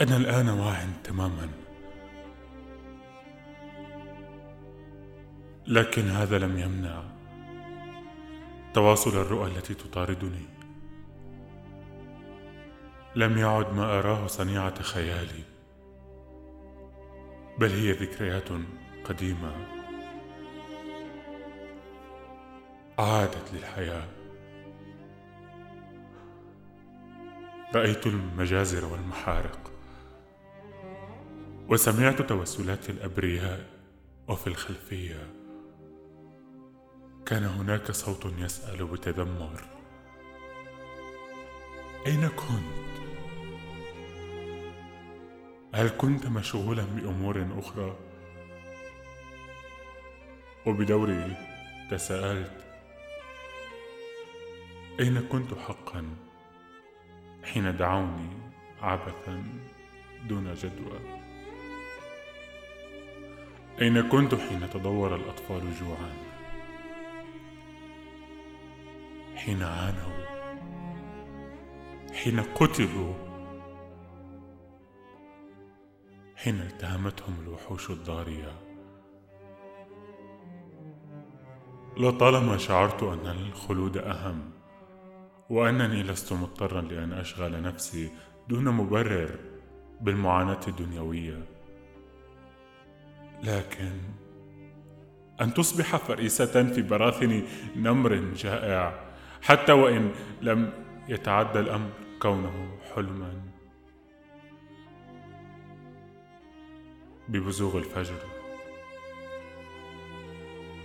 أنا الآن واع تماما. لكن هذا لم يمنع تواصل الرؤى التي تطاردني. لم يعد ما أراه صنيعة خيالي. بل هي ذكريات قديمة. عادت للحياة. رأيت المجازر والمحارق. وسمعت توسلات الأبرياء وفي الخلفية كان هناك صوت يسأل بتذمر أين كنت؟ هل كنت مشغولا بأمور أخرى؟ وبدوري تساءلت أين كنت حقا حين دعوني عبثا دون جدوى؟ أين كنت حين تضور الأطفال جوعا؟ حين عانوا حين قتلوا حين التهمتهم الوحوش الضارية لطالما شعرت أن الخلود أهم وأنني لست مضطرا لأن أشغل نفسي دون مبرر بالمعاناة الدنيوية لكن أن تصبح فريسة في براثن نمر جائع حتى وإن لم يتعدى الأمر كونه حلما. ببزوغ الفجر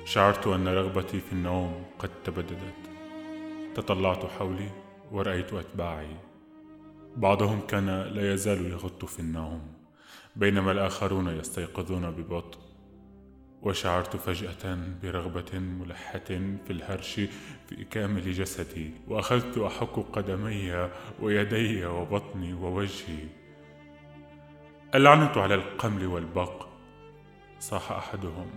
شعرت أن رغبتي في النوم قد تبددت. تطلعت حولي ورأيت أتباعي. بعضهم كان لا يزال يغط في النوم. بينما الآخرون يستيقظون ببطء. وشعرت فجأة برغبة ملحة في الهرش في كامل جسدي وأخذت أحك قدمي ويدي وبطني ووجهي. اللعنة على القمل والبق صاح أحدهم.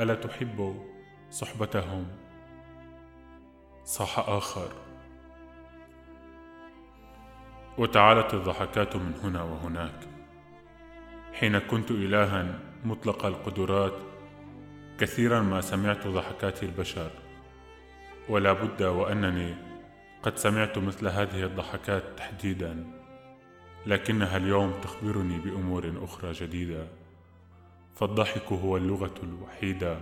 ألا تحب صحبتهم؟ صاح آخر. وتعالت الضحكات من هنا وهناك. حين كنت إلها مطلق القدرات كثيرا ما سمعت ضحكات البشر. ولا بد وأنني قد سمعت مثل هذه الضحكات تحديدا لكنها اليوم تخبرني بأمور أخرى جديدة. فالضحك هو اللغة الوحيدة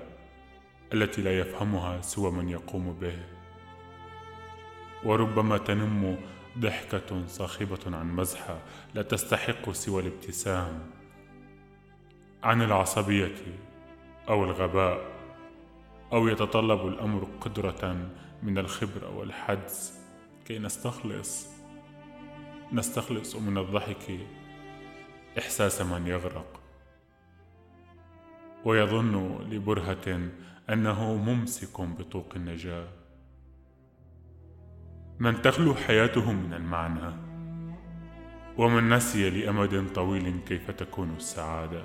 التي لا يفهمها سوى من يقوم به. وربما تنم ضحكة صاخبة عن مزحة لا تستحق سوى الابتسام عن العصبية أو الغباء أو يتطلب الأمر قدرة من الخبرة والحدس كي نستخلص نستخلص من الضحك إحساس من يغرق. ويظن لبرهة أنه ممسك بطوق النجاة. من تخلو حياته من المعنى ومن نسي لأمد طويل كيف تكون السعادة.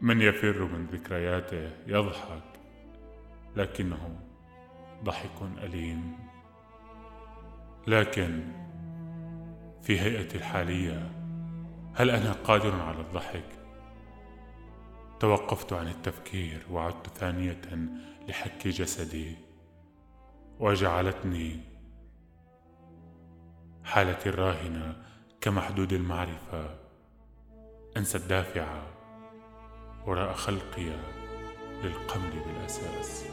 من يفر من ذكرياته يضحك لكنه ضحك أليم. لكن في هيئتي الحالية هل أنا قادر على الضحك؟ توقفت عن التفكير وعدت ثانية لحك جسدي. وجعلتني حالتي الراهنة كمحدود المعرفة. أنسى الدافعة وراء خلقي للقمل بالأساس.